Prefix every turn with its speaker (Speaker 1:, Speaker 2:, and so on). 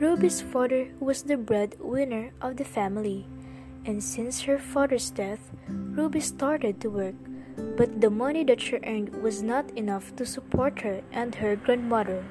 Speaker 1: Ruby's father was the breadwinner of the family, and since her father's death, Ruby started to work, but the money that she earned was not enough to support her and her grandmother.